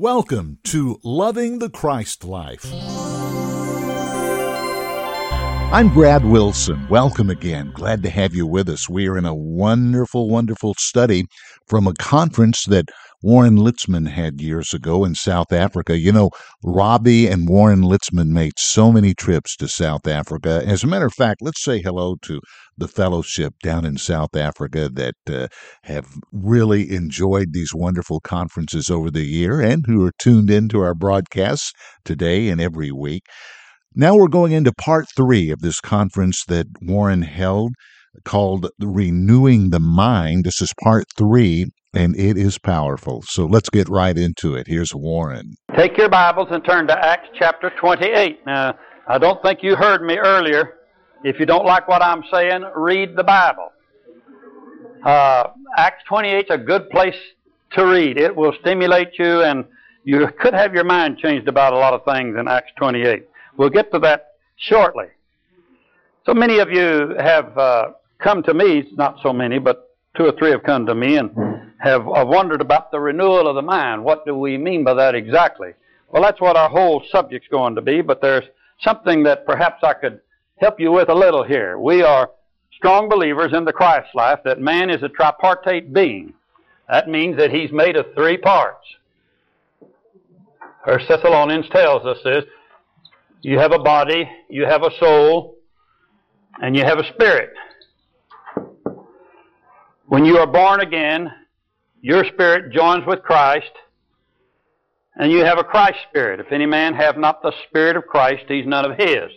Welcome to Loving the Christ Life. I'm Brad Wilson. Welcome again. Glad to have you with us. We are in a wonderful, wonderful study from a conference that Warren Litzman had years ago in South Africa. You know, Robbie and Warren Litzman made so many trips to South Africa. As a matter of fact, let's say hello to the fellowship down in South Africa that uh, have really enjoyed these wonderful conferences over the year and who are tuned into our broadcasts today and every week. Now we're going into part three of this conference that Warren held called Renewing the Mind. This is part three, and it is powerful. So let's get right into it. Here's Warren. Take your Bibles and turn to Acts chapter 28. Now, I don't think you heard me earlier. If you don't like what I'm saying, read the Bible. Uh, Acts 28 is a good place to read. It will stimulate you, and you could have your mind changed about a lot of things in Acts 28. We'll get to that shortly. So many of you have uh, come to me, not so many, but two or three have come to me and have uh, wondered about the renewal of the mind. What do we mean by that exactly? Well, that's what our whole subject's going to be, but there's something that perhaps I could help you with a little here. We are strong believers in the Christ life that man is a tripartite being. That means that he's made of three parts. First Thessalonians tells us this. You have a body, you have a soul, and you have a spirit. When you are born again, your spirit joins with Christ, and you have a Christ spirit. If any man have not the spirit of Christ, he's none of his.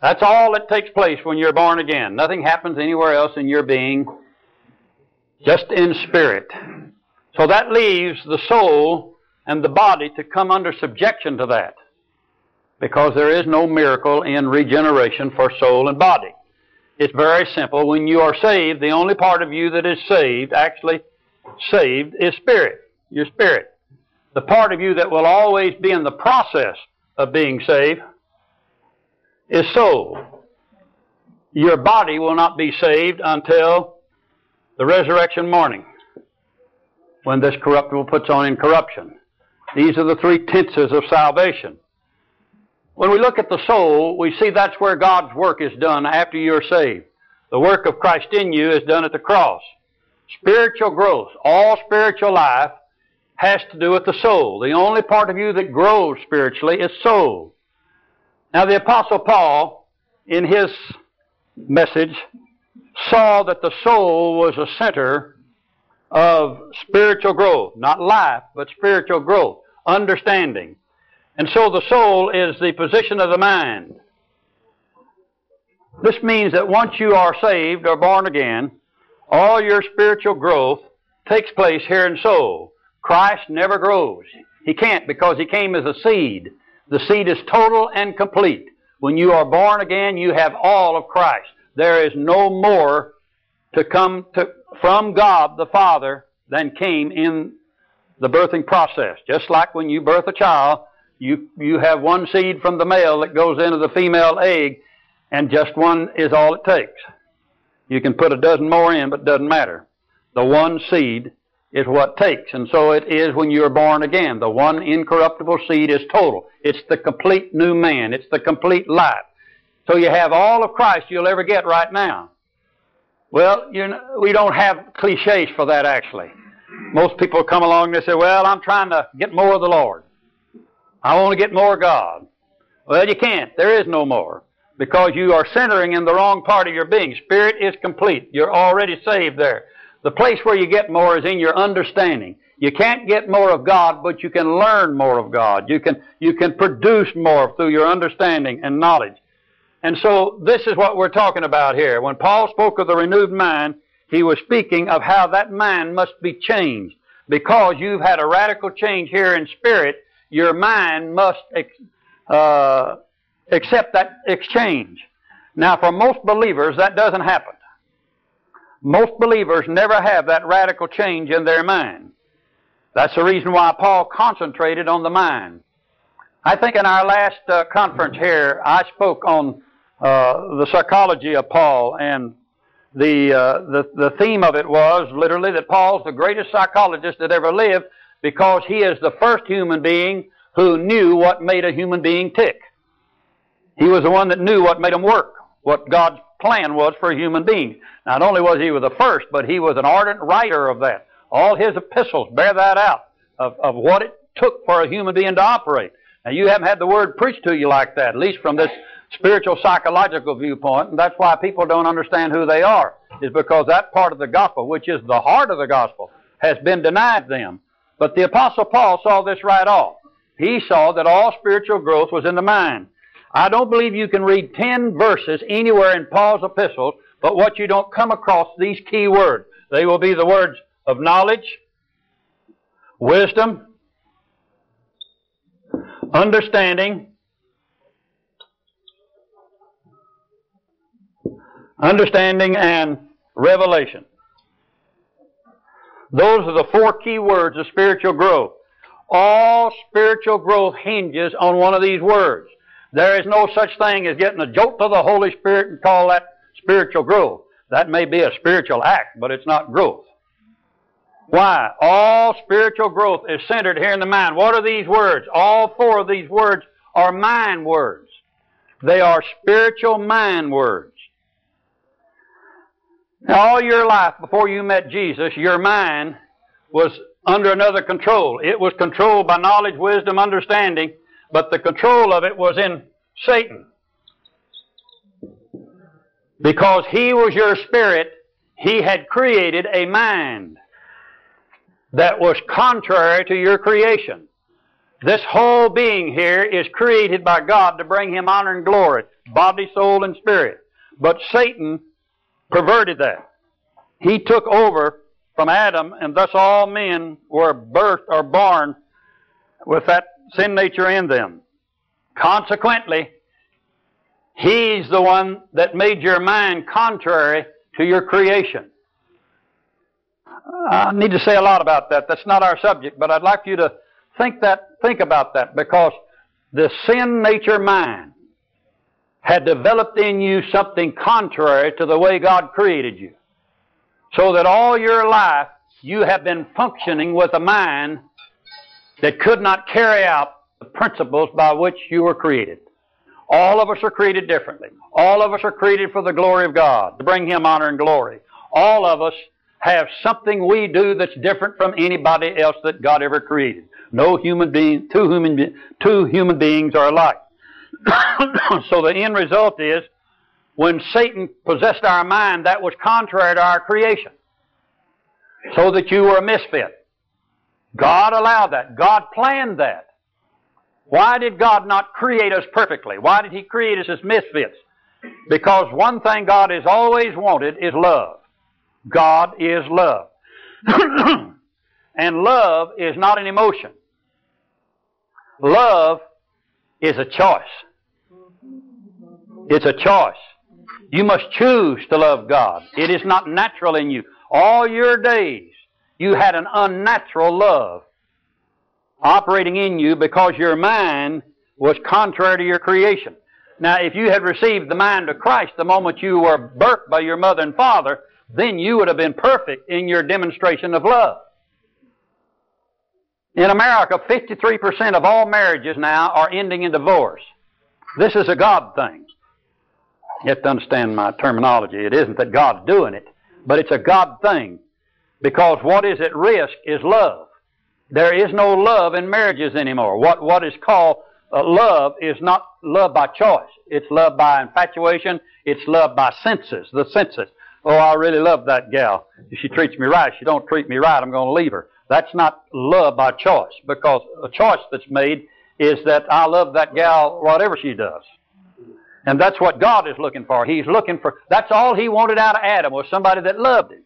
That's all that takes place when you're born again. Nothing happens anywhere else in your being, just in spirit. So that leaves the soul and the body to come under subjection to that. Because there is no miracle in regeneration for soul and body. It's very simple. When you are saved, the only part of you that is saved, actually saved, is spirit. Your spirit. The part of you that will always be in the process of being saved is soul. Your body will not be saved until the resurrection morning, when this corruptible puts on incorruption. These are the three tenses of salvation. When we look at the soul, we see that's where God's work is done after you're saved. The work of Christ in you is done at the cross. Spiritual growth, all spiritual life, has to do with the soul. The only part of you that grows spiritually is soul. Now, the Apostle Paul, in his message, saw that the soul was a center of spiritual growth. Not life, but spiritual growth, understanding. And so the soul is the position of the mind. This means that once you are saved or born again, all your spiritual growth takes place here in soul. Christ never grows. He can't because he came as a seed. The seed is total and complete. When you are born again, you have all of Christ. There is no more to come to, from God the Father than came in the birthing process. Just like when you birth a child, you, you have one seed from the male that goes into the female egg, and just one is all it takes. You can put a dozen more in, but it doesn't matter. The one seed is what takes. And so it is when you are born again. The one incorruptible seed is total. It's the complete new man. It's the complete life. So you have all of Christ you'll ever get right now. Well, we don't have cliches for that actually. Most people come along and they say, well, I'm trying to get more of the Lord. I want to get more God. Well, you can't. There is no more. Because you are centering in the wrong part of your being. Spirit is complete. You're already saved there. The place where you get more is in your understanding. You can't get more of God, but you can learn more of God. You can, you can produce more through your understanding and knowledge. And so this is what we're talking about here. When Paul spoke of the renewed mind, he was speaking of how that mind must be changed. Because you've had a radical change here in spirit, your mind must uh, accept that exchange. Now, for most believers, that doesn't happen. Most believers never have that radical change in their mind. That's the reason why Paul concentrated on the mind. I think in our last uh, conference here, I spoke on uh, the psychology of Paul, and the, uh, the the theme of it was literally that Paul's the greatest psychologist that ever lived because he is the first human being who knew what made a human being tick. He was the one that knew what made them work, what God's plan was for a human being. Not only was he the first, but he was an ardent writer of that. All his epistles bear that out of, of what it took for a human being to operate. Now, you haven't had the word preached to you like that, at least from this spiritual psychological viewpoint, and that's why people don't understand who they are, is because that part of the gospel, which is the heart of the gospel, has been denied them. But the Apostle Paul saw this right off. He saw that all spiritual growth was in the mind. I don't believe you can read 10 verses anywhere in Paul's epistles, but what you don't come across these key words. They will be the words of knowledge, wisdom, understanding, understanding and revelation. Those are the four key words of spiritual growth. All spiritual growth hinges on one of these words. There is no such thing as getting a jolt of the Holy Spirit and call that spiritual growth. That may be a spiritual act, but it's not growth. Why? All spiritual growth is centered here in the mind. What are these words? All four of these words are mind words. They are spiritual mind words. Now, all your life before you met Jesus, your mind was under another control. It was controlled by knowledge, wisdom, understanding, but the control of it was in Satan. Because he was your spirit, he had created a mind that was contrary to your creation. This whole being here is created by God to bring him honor and glory, body, soul, and spirit. But Satan perverted that. He took over from Adam, and thus all men were birthed or born with that sin nature in them. Consequently, he's the one that made your mind contrary to your creation. I need to say a lot about that. That's not our subject, but I'd like you to think that think about that because the sin nature mind had developed in you something contrary to the way God created you. So that all your life you have been functioning with a mind that could not carry out the principles by which you were created. All of us are created differently. All of us are created for the glory of God, to bring Him honor and glory. All of us have something we do that's different from anybody else that God ever created. No human being, two human, two human beings are alike. so the end result is, when Satan possessed our mind, that was contrary to our creation. So that you were a misfit. God allowed that. God planned that. Why did God not create us perfectly? Why did He create us as misfits? Because one thing God has always wanted is love. God is love. and love is not an emotion. Love is a choice. It's a choice. You must choose to love God. It is not natural in you. All your days, you had an unnatural love operating in you because your mind was contrary to your creation. Now, if you had received the mind of Christ the moment you were birthed by your mother and father, then you would have been perfect in your demonstration of love. In America, 53% of all marriages now are ending in divorce. This is a God thing. You have to understand my terminology. It isn't that God's doing it, but it's a God thing. Because what is at risk is love. There is no love in marriages anymore. What, what is called uh, love is not love by choice. It's love by infatuation. It's love by senses, the senses. Oh, I really love that gal. If she treats me right, she don't treat me right, I'm going to leave her. That's not love by choice because a choice that's made is that I love that gal whatever she does. And that's what God is looking for. He's looking for, that's all He wanted out of Adam was somebody that loved Him.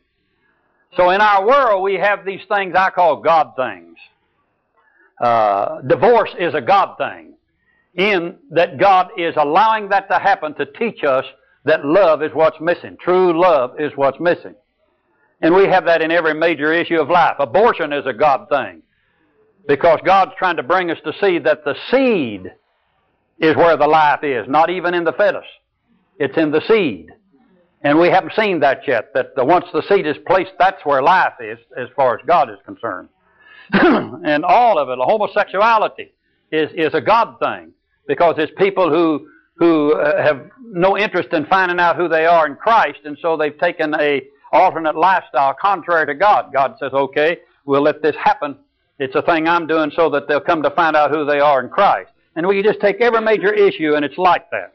So in our world, we have these things I call God things. Uh, divorce is a God thing, in that God is allowing that to happen to teach us that love is what's missing. True love is what's missing. And we have that in every major issue of life. Abortion is a God thing. Because God's trying to bring us to see that the seed is where the life is, not even in the fetus. It's in the seed. And we haven't seen that yet, that the, once the seed is placed, that's where life is, as far as God is concerned. and all of it, homosexuality, is, is a God thing because it's people who who uh, have no interest in finding out who they are in Christ, and so they've taken a alternate lifestyle contrary to God. God says, "Okay, we'll let this happen. It's a thing I'm doing so that they'll come to find out who they are in Christ." And we just take every major issue, and it's like that.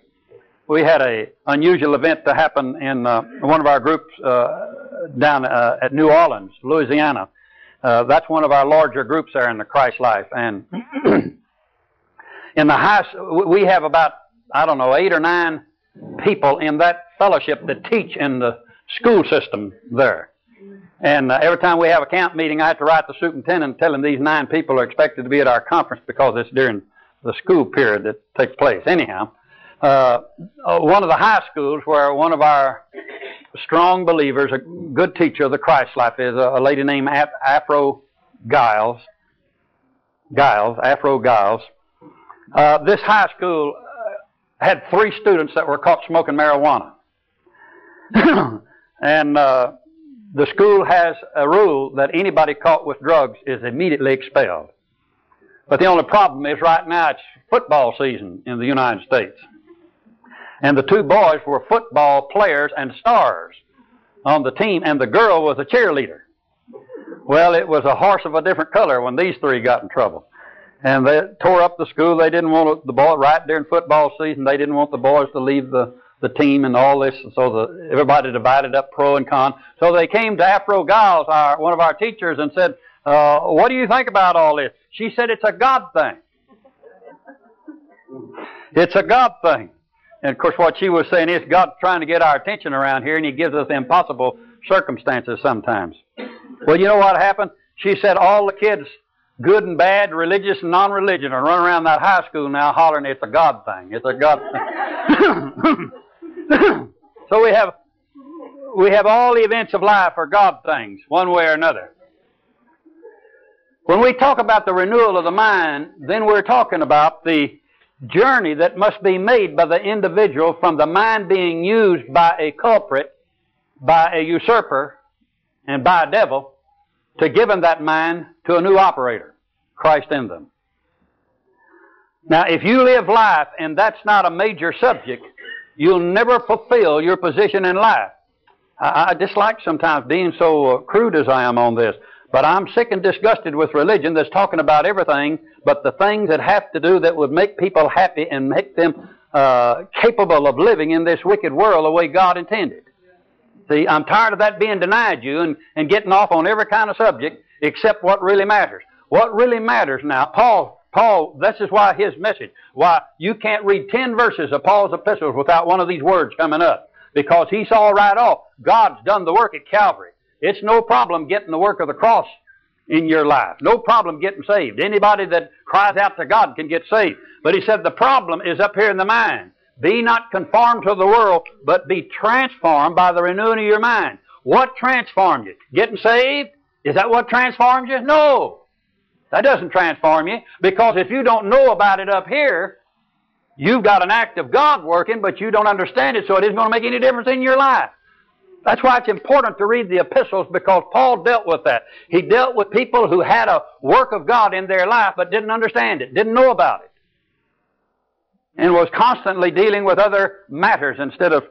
We had a unusual event to happen in uh, one of our groups uh, down uh, at New Orleans, Louisiana. Uh, that's one of our larger groups there in the Christ life, and in the high, we have about I don't know eight or nine people in that fellowship that teach in the school system there. And uh, every time we have a camp meeting, I have to write the superintendent and tell him these nine people are expected to be at our conference because it's during the school period that takes place. Anyhow, uh, uh one of the high schools where one of our strong believers, a good teacher of the Christ life, is a, a lady named Afro Giles. Giles, Afro Giles. Uh, this high school uh, had three students that were caught smoking marijuana. and uh, the school has a rule that anybody caught with drugs is immediately expelled. But the only problem is right now it's football season in the United States. And the two boys were football players and stars on the team, and the girl was a cheerleader. Well, it was a horse of a different color when these three got in trouble. And they tore up the school. They didn't want the boy right during football season. They didn't want the boys to leave the, the team and all this. And so the, everybody divided up pro and con. So they came to Afro Giles, our, one of our teachers, and said, uh, "What do you think about all this?" She said, "It's a God thing. It's a God thing." And of course, what she was saying is God's trying to get our attention around here, and He gives us impossible circumstances sometimes. Well, you know what happened? She said all the kids, good and bad, religious and non-religious, are running around that high school now hollering, "It's a God thing! It's a God thing!" so we have we have all the events of life are God things, one way or another. When we talk about the renewal of the mind, then we're talking about the journey that must be made by the individual from the mind being used by a culprit, by a usurper, and by a devil to giving that mind to a new operator, Christ in them. Now, if you live life and that's not a major subject, you'll never fulfill your position in life. I, I dislike sometimes being so crude as I am on this. But I'm sick and disgusted with religion that's talking about everything but the things that have to do that would make people happy and make them uh, capable of living in this wicked world the way God intended. See, I'm tired of that being denied you and, and getting off on every kind of subject except what really matters. What really matters now, Paul, Paul, this is why his message, why you can't read 10 verses of Paul's epistles without one of these words coming up. Because he saw right off, God's done the work at Calvary. It's no problem getting the work of the cross in your life. No problem getting saved. Anybody that cries out to God can get saved. But he said the problem is up here in the mind. Be not conformed to the world, but be transformed by the renewing of your mind. What transformed you? Getting saved? Is that what transformed you? No. That doesn't transform you. Because if you don't know about it up here, you've got an act of God working, but you don't understand it, so it isn't going to make any difference in your life. That's why it's important to read the epistles because Paul dealt with that. He dealt with people who had a work of God in their life but didn't understand it, didn't know about it, and was constantly dealing with other matters instead of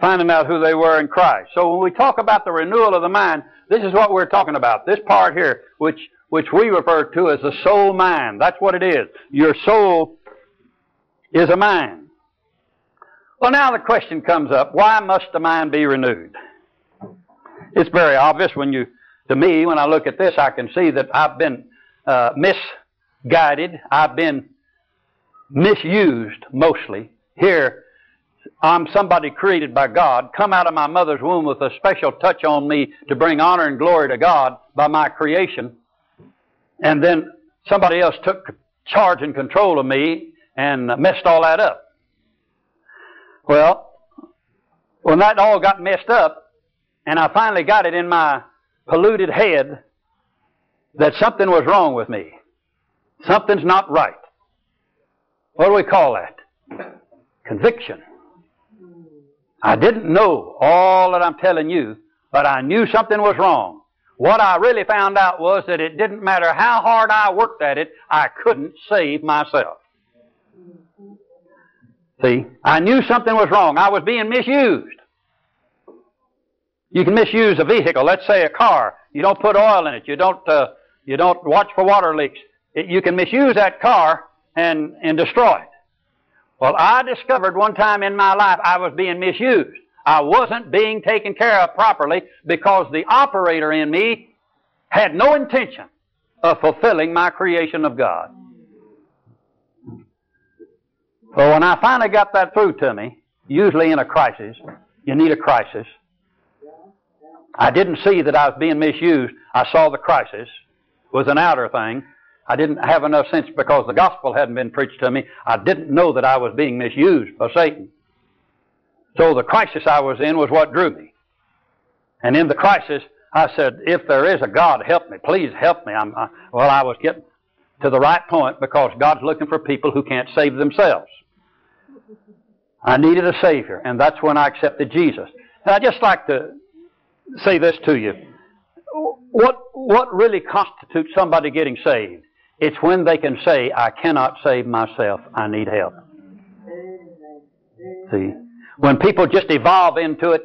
finding out who they were in Christ. So when we talk about the renewal of the mind, this is what we're talking about. This part here, which which we refer to as the soul mind. That's what it is. Your soul is a mind. Well, now the question comes up why must the mind be renewed? It's very obvious when you, to me, when I look at this, I can see that I've been uh, misguided. I've been misused mostly. Here, I'm somebody created by God, come out of my mother's womb with a special touch on me to bring honor and glory to God by my creation. And then somebody else took charge and control of me and messed all that up. Well, when that all got messed up, and I finally got it in my polluted head that something was wrong with me. Something's not right. What do we call that? Conviction. I didn't know all that I'm telling you, but I knew something was wrong. What I really found out was that it didn't matter how hard I worked at it, I couldn't save myself. See, I knew something was wrong. I was being misused. You can misuse a vehicle, let's say a car. You don't put oil in it. You don't, uh, you don't watch for water leaks. It, you can misuse that car and, and destroy it. Well, I discovered one time in my life I was being misused. I wasn't being taken care of properly because the operator in me had no intention of fulfilling my creation of God. So when I finally got that through to me, usually in a crisis, you need a crisis. I didn't see that I was being misused. I saw the crisis was an outer thing. I didn't have enough sense because the gospel hadn't been preached to me. I didn't know that I was being misused by Satan. So the crisis I was in was what drew me. And in the crisis, I said, if there is a God, help me. Please help me. I, well, I was getting to the right point because God's looking for people who can't save themselves. I needed a Savior, and that's when I accepted Jesus. And I'd just like to say this to you. What, what really constitutes somebody getting saved? It's when they can say, I cannot save myself, I need help. See? When people just evolve into it,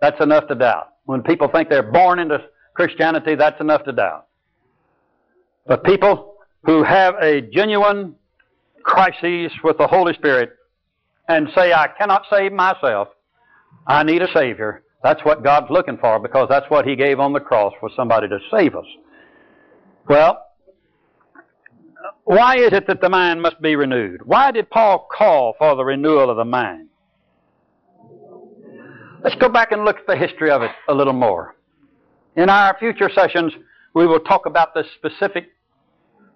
that's enough to doubt. When people think they're born into Christianity, that's enough to doubt. But people who have a genuine crisis with the Holy Spirit and say, I cannot save myself, I need a Savior, that's what God's looking for because that's what He gave on the cross for somebody to save us. Well, why is it that the mind must be renewed? Why did Paul call for the renewal of the mind? Let's go back and look at the history of it a little more. In our future sessions, we will talk about the specific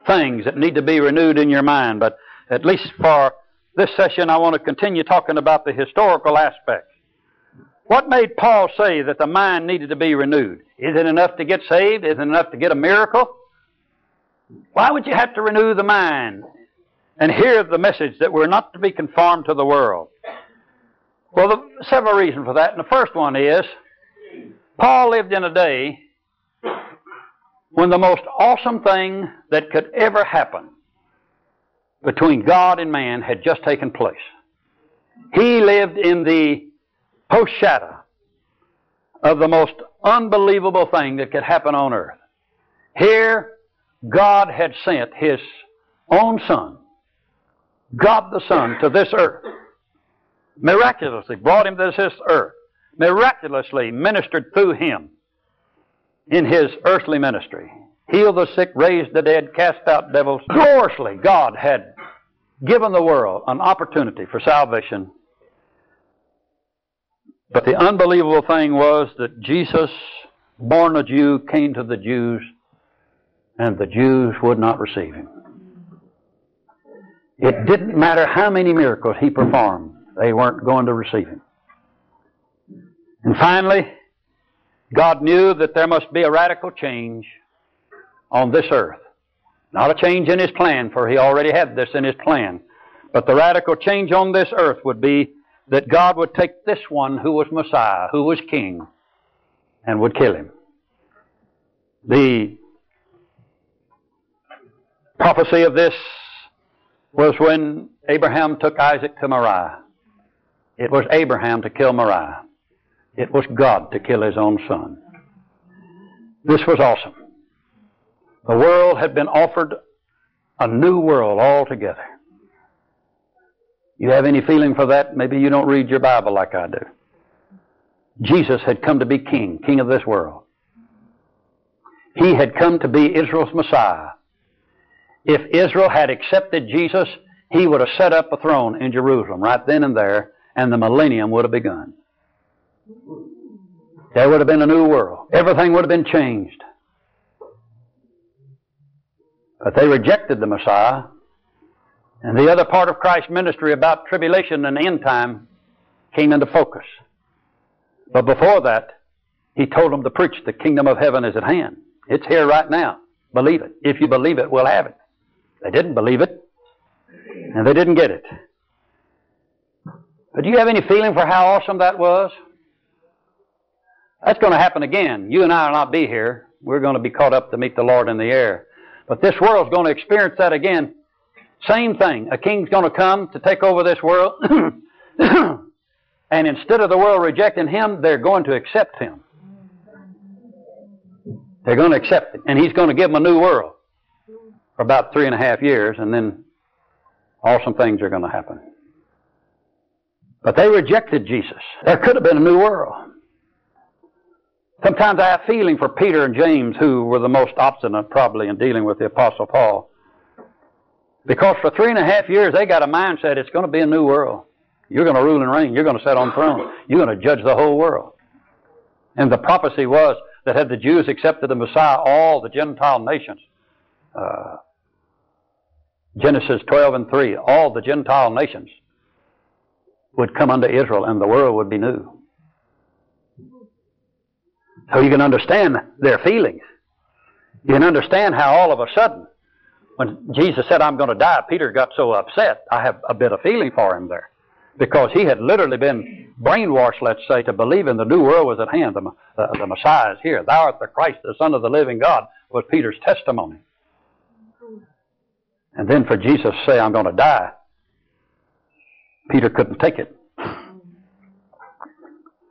things that need to be renewed in your mind, but at least for this session, I want to continue talking about the historical aspect. What made Paul say that the mind needed to be renewed? Is it enough to get saved? Is it enough to get a miracle? Why would you have to renew the mind and hear the message that we're not to be conformed to the world? Well, are several reasons for that. And the first one is Paul lived in a day when the most awesome thing that could ever happen between God and man had just taken place. He lived in the post shadow of the most unbelievable thing that could happen on earth. Here, God had sent His own Son, God the Son, to this earth. Miraculously brought Him to this earth. Miraculously ministered through Him in His earthly ministry. Healed the sick, raised the dead, cast out devils. Gloriously, God had given the world an opportunity for salvation. But the unbelievable thing was that Jesus, born a Jew, came to the Jews, and the Jews would not receive him. It didn't matter how many miracles he performed, they weren't going to receive him. And finally, God knew that there must be a radical change on this earth. Not a change in his plan, for he already had this in his plan. But the radical change on this earth would be that God would take this one who was Messiah, who was king, and would kill him. The prophecy of this was when Abraham took Isaac to Moriah. It was Abraham to kill Moriah. It was God to kill his own son. This was awesome. The world had been offered a new world altogether. You have any feeling for that? Maybe you don't read your Bible like I do. Jesus had come to be king, king of this world. He had come to be Israel's Messiah. If Israel had accepted Jesus, he would have set up a throne in Jerusalem right then and there, and the millennium would have begun. There would have been a new world. Everything would have been changed. But they rejected the Messiah. And the other part of Christ's ministry about tribulation and end time came into focus. But before that, he told them to preach the kingdom of heaven is at hand. It's here right now. Believe it. If you believe it, we'll have it. They didn't believe it, and they didn't get it. But do you have any feeling for how awesome that was? That's going to happen again. You and I will not be here. We're going to be caught up to meet the Lord in the air. But this world's going to experience that again. Same thing. A king's going to come to take over this world. and instead of the world rejecting him, they're going to accept him. They're going to accept him. And he's going to give them a new world for about three and a half years, and then awesome things are going to happen. But they rejected Jesus. There could have been a new world. Sometimes I have feeling for Peter and James, who were the most obstinate probably in dealing with the Apostle Paul. Because for three and a half years they got a mindset it's going to be a new world. You're going to rule and reign. You're going to sit on the throne. You're going to judge the whole world. And the prophecy was that had the Jews accepted the Messiah, all the Gentile nations, uh, Genesis 12 and 3, all the Gentile nations would come unto Israel and the world would be new. So you can understand their feelings. You can understand how all of a sudden, when Jesus said, I'm going to die, Peter got so upset. I have a bit of feeling for him there. Because he had literally been brainwashed, let's say, to believe in the new world was at hand. The, uh, the Messiah is here. Thou art the Christ, the Son of the living God, was Peter's testimony. And then for Jesus to say, I'm going to die, Peter couldn't take it.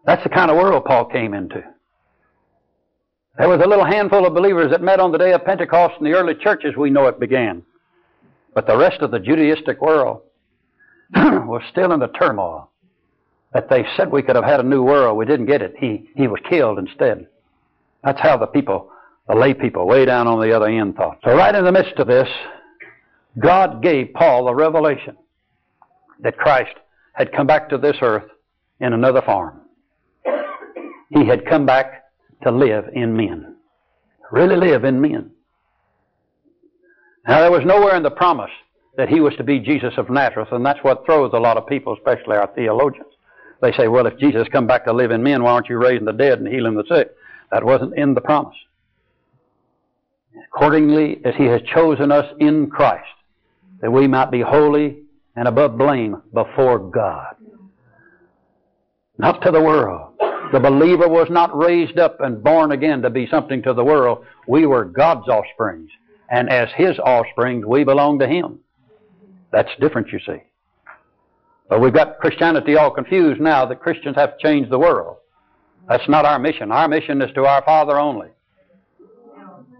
That's the kind of world Paul came into. There was a little handful of believers that met on the day of Pentecost in the early churches we know it began. But the rest of the Judaistic world was still in the turmoil. That they said we could have had a new world. We didn't get it. He, he was killed instead. That's how the people, the lay people, way down on the other end thought. So right in the midst of this, God gave Paul the revelation that Christ had come back to this earth in another form. He had come back to live in men. Really live in men. Now, there was nowhere in the promise that he was to be Jesus of Nazareth, and that's what throws a lot of people, especially our theologians. They say, well, if Jesus come back to live in men, why aren't you raising the dead and healing the sick? That wasn't in the promise. Accordingly, as he has chosen us in Christ, that we might be holy and above blame before God. Not to the world. The believer was not raised up and born again to be something to the world. We were God's offspring. And as His offspring, we belong to Him. That's different, you see. But we've got Christianity all confused now that Christians have to change the world. That's not our mission. Our mission is to our Father only.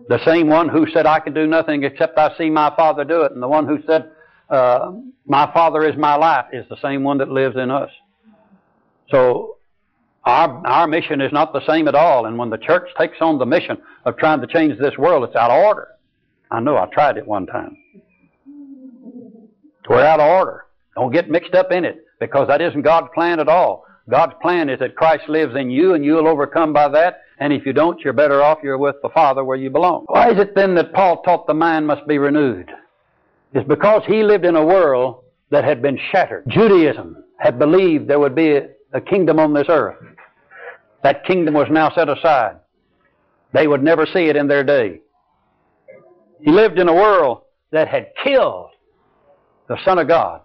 The same one who said, I can do nothing except I see my Father do it, and the one who said, uh, My Father is my life, is the same one that lives in us. So our, our mission is not the same at all. And when the church takes on the mission of trying to change this world, it's out of order. I know I tried it one time. We're out of order. Don't get mixed up in it because that isn't God's plan at all. God's plan is that Christ lives in you and you'll overcome by that. And if you don't, you're better off. You're with the Father where you belong. Why is it then that Paul taught the mind must be renewed? It's because he lived in a world that had been shattered. Judaism had believed there would be a kingdom on this earth. That kingdom was now set aside. They would never see it in their day. He lived in a world that had killed the Son of God.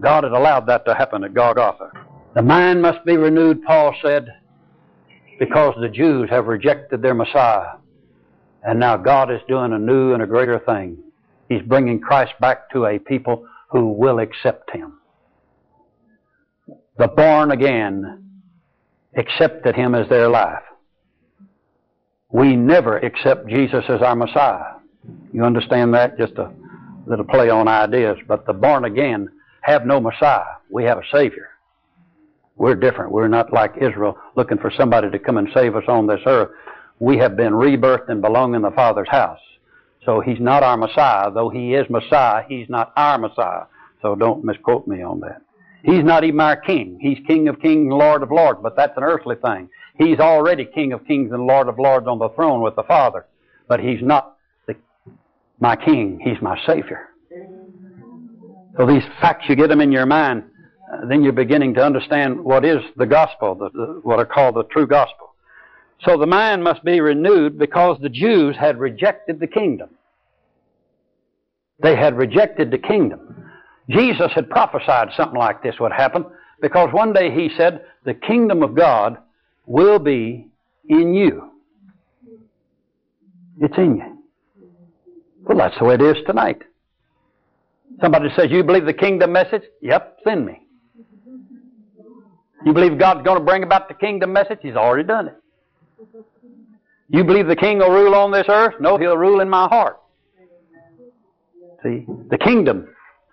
God had allowed that to happen at Golgotha. The mind must be renewed, Paul said, because the Jews have rejected their Messiah. And now God is doing a new and a greater thing. He's bringing Christ back to a people who will accept Him. The born again accepted Him as their life. We never accept Jesus as our Messiah. You understand that? Just a little play on ideas. But the born again have no Messiah. We have a Savior. We're different. We're not like Israel looking for somebody to come and save us on this earth. We have been rebirthed and belong in the Father's house. So He's not our Messiah. Though He is Messiah, He's not our Messiah. So don't misquote me on that. He's not even our king. He's King of kings and Lord of lords, but that's an earthly thing. He's already King of kings and Lord of lords on the throne with the Father, but He's not the, my king. He's my Savior. So these facts, you get them in your mind, uh, then you're beginning to understand what is the gospel, the, the, what are called the true gospel. So the mind must be renewed because the Jews had rejected the kingdom. They had rejected the kingdom. Jesus had prophesied something like this would happen because one day he said, The kingdom of God will be in you. It's in you. Well, that's the way it is tonight. Somebody says, You believe the kingdom message? Yep, send me. You believe God's going to bring about the kingdom message? He's already done it. You believe the king will rule on this earth? No, he'll rule in my heart. See, the kingdom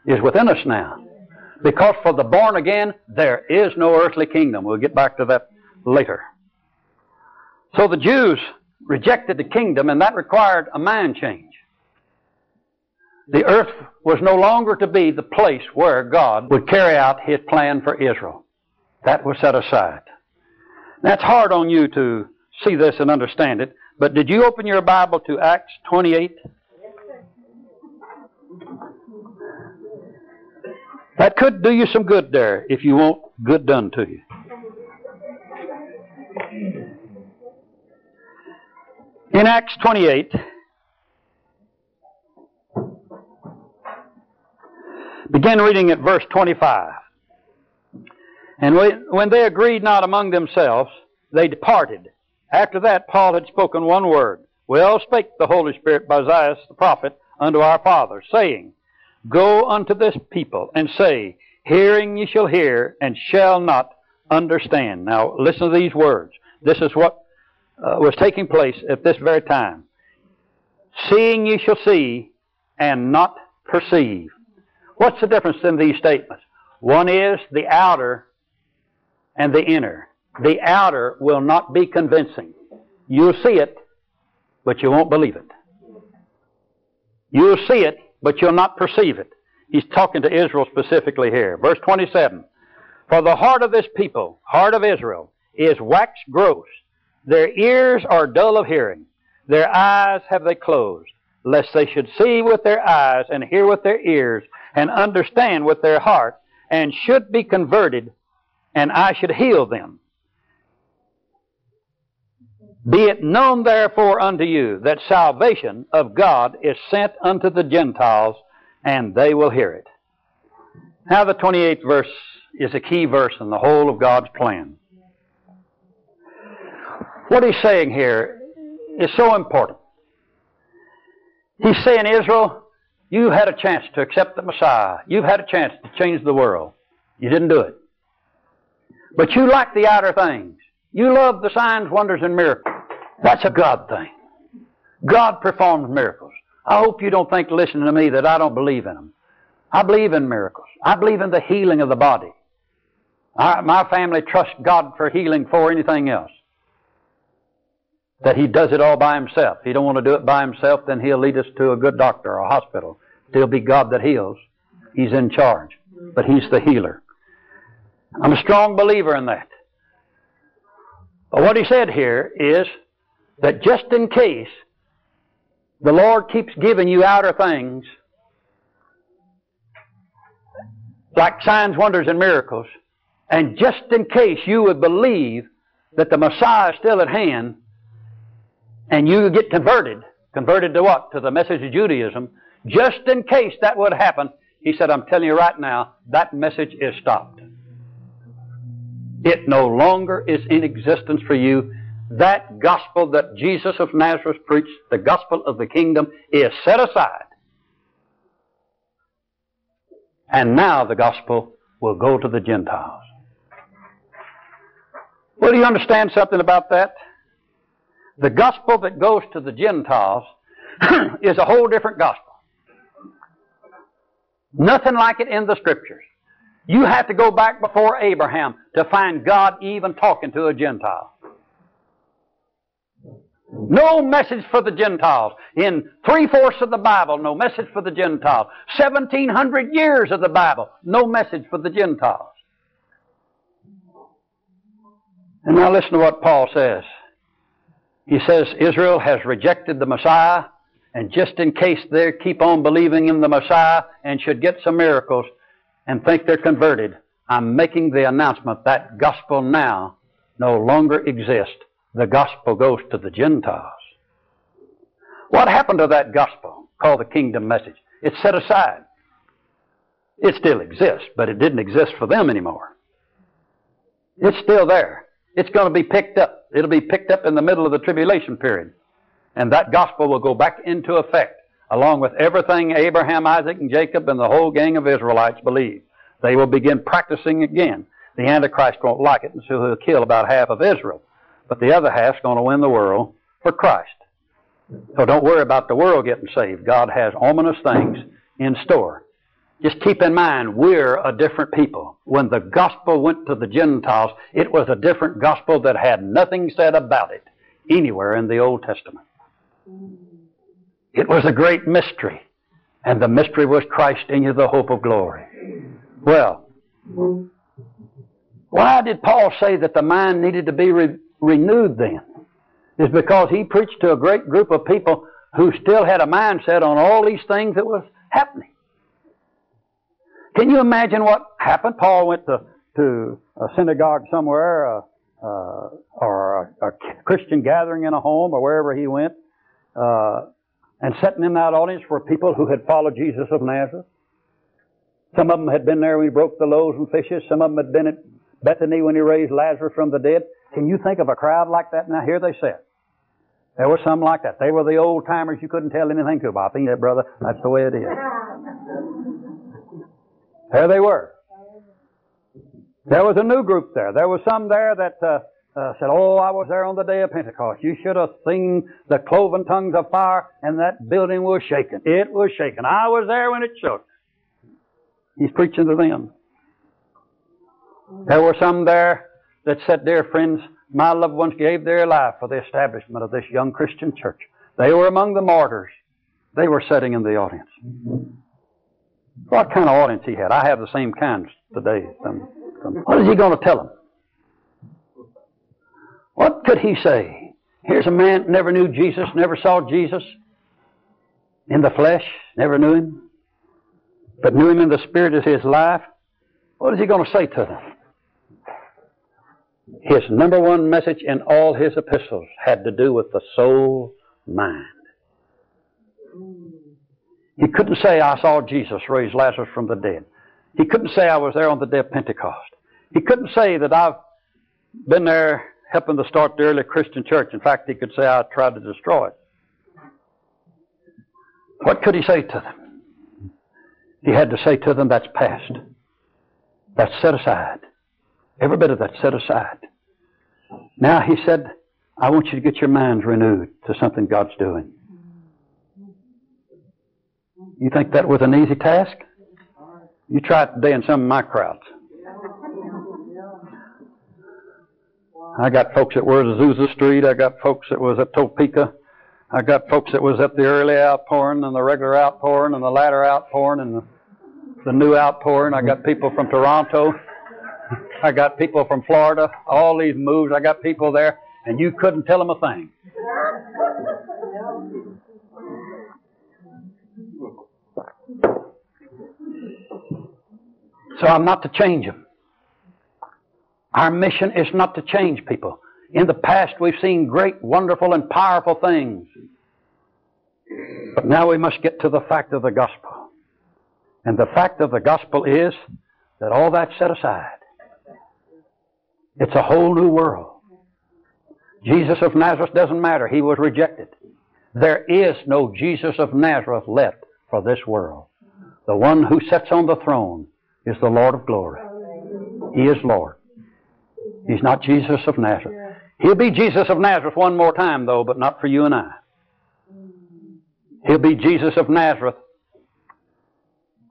is within us now. Because for the born again, there is no earthly kingdom. We'll get back to that later. So the Jews rejected the kingdom, and that required a mind change. The earth was no longer to be the place where God would carry out His plan for Israel. That was set aside. That's hard on you to see this and understand it, but did you open your Bible to Acts 28? That could do you some good there if you want good done to you. In Acts 28, begin reading at verse 25. And when they agreed not among themselves, they departed. After that, Paul had spoken one word. Well spake the Holy Spirit by Isaiah the prophet unto our fathers, saying, Go unto this people and say, Hearing ye shall hear, and shall not understand. Now, listen to these words. This is what uh, was taking place at this very time. Seeing ye shall see and not perceive. What's the difference in these statements? One is the outer and the inner. The outer will not be convincing. You'll see it, but you won't believe it. You'll see it, but you'll not perceive it. He's talking to Israel specifically here. Verse 27. For the heart of this people, heart of Israel, is waxed gross their ears are dull of hearing. Their eyes have they closed, lest they should see with their eyes and hear with their ears and understand with their heart and should be converted and I should heal them. Be it known therefore unto you that salvation of God is sent unto the Gentiles and they will hear it. Now the 28th verse is a key verse in the whole of God's plan. What he's saying here is so important. He's saying, Israel, you had a chance to accept the Messiah. You've had a chance to change the world. You didn't do it. But you like the outer things. You love the signs, wonders, and miracles. That's a God thing. God performs miracles. I hope you don't think, listening to me, that I don't believe in them. I believe in miracles. I believe in the healing of the body. I, my family trusts God for healing for anything else that he does it all by himself. He don't want to do it by himself, then he'll lead us to a good doctor or a hospital. It'll be God that heals. He's in charge. But he's the healer. I'm a strong believer in that. But what he said here is that just in case the Lord keeps giving you outer things, like signs, wonders, and miracles, and just in case you would believe that the Messiah is still at hand, and you get converted, converted to what? To the message of Judaism, just in case that would happen, he said, I'm telling you right now, that message is stopped. It no longer is in existence for you. That gospel that Jesus of Nazareth preached, the gospel of the kingdom, is set aside. And now the gospel will go to the Gentiles. Well, do you understand something about that? The gospel that goes to the Gentiles is a whole different gospel. Nothing like it in the Scriptures. You have to go back before Abraham to find God even talking to a Gentile. No message for the Gentiles. In three fourths of the Bible, no message for the Gentiles. 1700 years of the Bible, no message for the Gentiles. And now listen to what Paul says. He says Israel has rejected the Messiah, and just in case they keep on believing in the Messiah and should get some miracles and think they're converted, I'm making the announcement that gospel now no longer exists. The gospel goes to the Gentiles. What happened to that gospel called the kingdom message? It's set aside. It still exists, but it didn't exist for them anymore. It's still there. It's going to be picked up. It'll be picked up in the middle of the tribulation period. And that gospel will go back into effect along with everything Abraham, Isaac, and Jacob and the whole gang of Israelites believed. They will begin practicing again. The Antichrist won't like it, and so he'll kill about half of Israel. But the other half's going to win the world for Christ. So don't worry about the world getting saved. God has ominous things in store. Just keep in mind, we're a different people. When the gospel went to the Gentiles, it was a different gospel that had nothing said about it anywhere in the Old Testament. It was a great mystery, and the mystery was Christ in you, the hope of glory. Well, why did Paul say that the mind needed to be re- renewed then? Is because he preached to a great group of people who still had a mindset on all these things that was happening. Can you imagine what happened? Paul went to, to a synagogue somewhere, uh, uh, or a, a, Christian gathering in a home, or wherever he went, uh, and sitting in that audience were people who had followed Jesus of Nazareth. Some of them had been there when he broke the loaves and fishes. Some of them had been at Bethany when he raised Lazarus from the dead. Can you think of a crowd like that? Now here they sit. There were some like that. They were the old timers you couldn't tell anything to about. I think that, brother, that's the way it is. There they were. There was a new group there. There was some there that uh, uh, said, Oh, I was there on the day of Pentecost. You should have seen the cloven tongues of fire, and that building was shaking. It was shaking. I was there when it shook. He's preaching to them. There were some there that said, Dear friends, my loved ones gave their life for the establishment of this young Christian church. They were among the martyrs. They were sitting in the audience. What kind of audience he had? I have the same kind today. What is he going to tell them? What could he say? Here's a man never knew Jesus, never saw Jesus in the flesh, never knew him, but knew him in the spirit of his life. What is he going to say to them? His number one message in all his epistles had to do with the soul mind. He couldn't say, I saw Jesus raise Lazarus from the dead. He couldn't say, I was there on the day of Pentecost. He couldn't say that I've been there helping to start the early Christian church. In fact, he could say, I tried to destroy it. What could he say to them? He had to say to them, that's past. That's set aside. Every bit of that set aside. Now, he said, I want you to get your minds renewed to something God's doing. You think that was an easy task? You try it today in some of my crowds. I got folks that were at Azusa Street. I got folks that was at Topeka. I got folks that was at the early outpouring and the regular outpouring and the latter outpouring and the, the new outpouring. I got people from Toronto. I got people from Florida. All these moves. I got people there, and you couldn't tell them a thing. So I'm not to change them. Our mission is not to change people. In the past, we've seen great, wonderful, and powerful things. But now we must get to the fact of the gospel. And the fact of the gospel is that all that's set aside. It's a whole new world. Jesus of Nazareth doesn't matter. He was rejected. There is no Jesus of Nazareth left for this world. The one who sits on the throne is the Lord of glory. He is Lord. He's not Jesus of Nazareth. He'll be Jesus of Nazareth one more time, though, but not for you and I. He'll be Jesus of Nazareth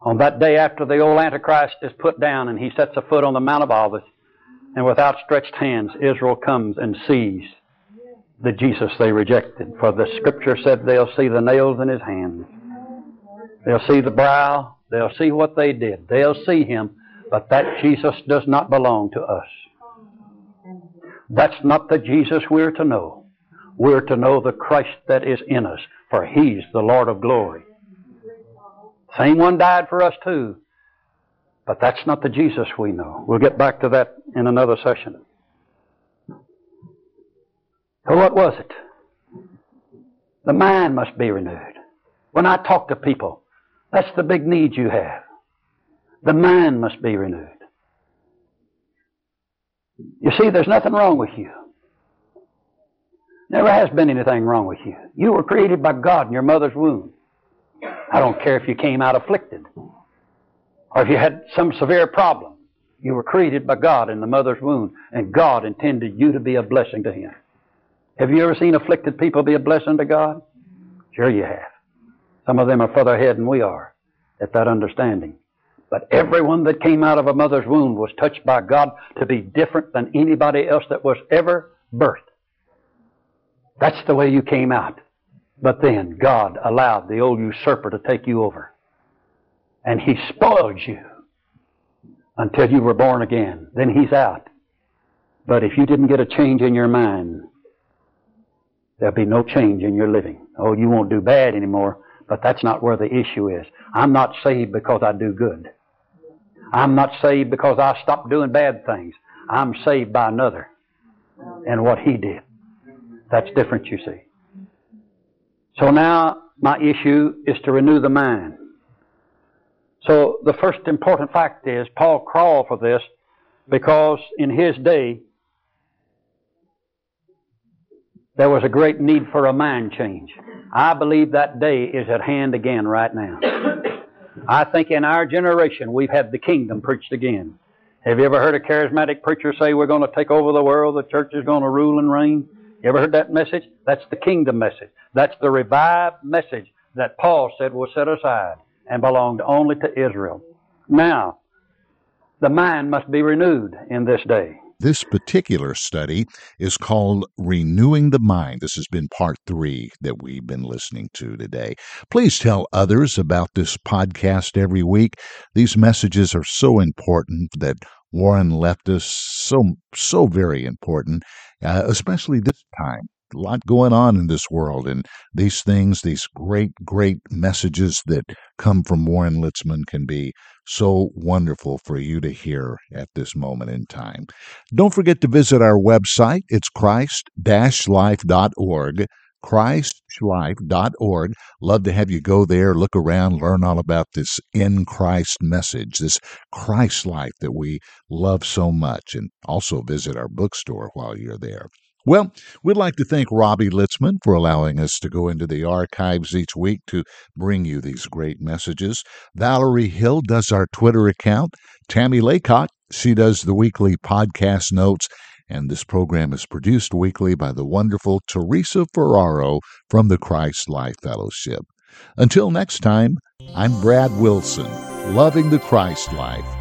on that day after the old Antichrist is put down and he sets a foot on the Mount of Olives, and with outstretched hands, Israel comes and sees the Jesus they rejected. For the scripture said they'll see the nails in his hands. They'll see the brow. They'll see what they did. They'll see him. But that Jesus does not belong to us. That's not the Jesus we're to know. We're to know the Christ that is in us, for He's the Lord of glory. Same one died for us too. But that's not the Jesus we know. We'll get back to that in another session. So what was it? The mind must be renewed. When I talk to people, that's the big need you have. The mind must be renewed. You see, there's nothing wrong with you. Never has been anything wrong with you. You were created by God in your mother's womb. I don't care if you came out afflicted or if you had some severe problem. You were created by God in the mother's womb, and God intended you to be a blessing to Him. Have you ever seen afflicted people be a blessing to God? Sure you have. Some of them are further ahead than we are at that understanding. But everyone that came out of a mother's womb was touched by God to be different than anybody else that was ever birthed. That's the way you came out. But then God allowed the old usurper to take you over. And he spoiled you until you were born again. Then he's out. But if you didn't get a change in your mind, there'll be no change in your living. Oh, you won't do bad anymore, but that's not where the issue is. I'm not saved because I do good. I'm not saved because I stopped doing bad things. I'm saved by another and what he did. That's different, you see. So now my issue is to renew the mind. So the first important fact is Paul crawled for this because in his day there was a great need for a mind change. I believe that day is at hand again right now. I think in our generation we've had the kingdom preached again. Have you ever heard a charismatic preacher say we're going to take over the world, the church is going to rule and reign? You ever heard that message? That's the kingdom message. That's the revived message that Paul said was set aside and belonged only to Israel. Now, the mind must be renewed in this day. This particular study is called Renewing the Mind. This has been part three that we've been listening to today. Please tell others about this podcast every week. These messages are so important that Warren left us so, so very important, uh, especially this time lot going on in this world, and these things, these great, great messages that come from Warren Litzman can be so wonderful for you to hear at this moment in time. Don't forget to visit our website. It's christ-life.org christlife.org. Love to have you go there, look around, learn all about this in Christ message, this Christ life that we love so much, and also visit our bookstore while you're there. Well, we'd like to thank Robbie Litzman for allowing us to go into the archives each week to bring you these great messages. Valerie Hill does our Twitter account. Tammy Laycott, she does the weekly podcast notes. And this program is produced weekly by the wonderful Teresa Ferraro from the Christ Life Fellowship. Until next time, I'm Brad Wilson, loving the Christ life.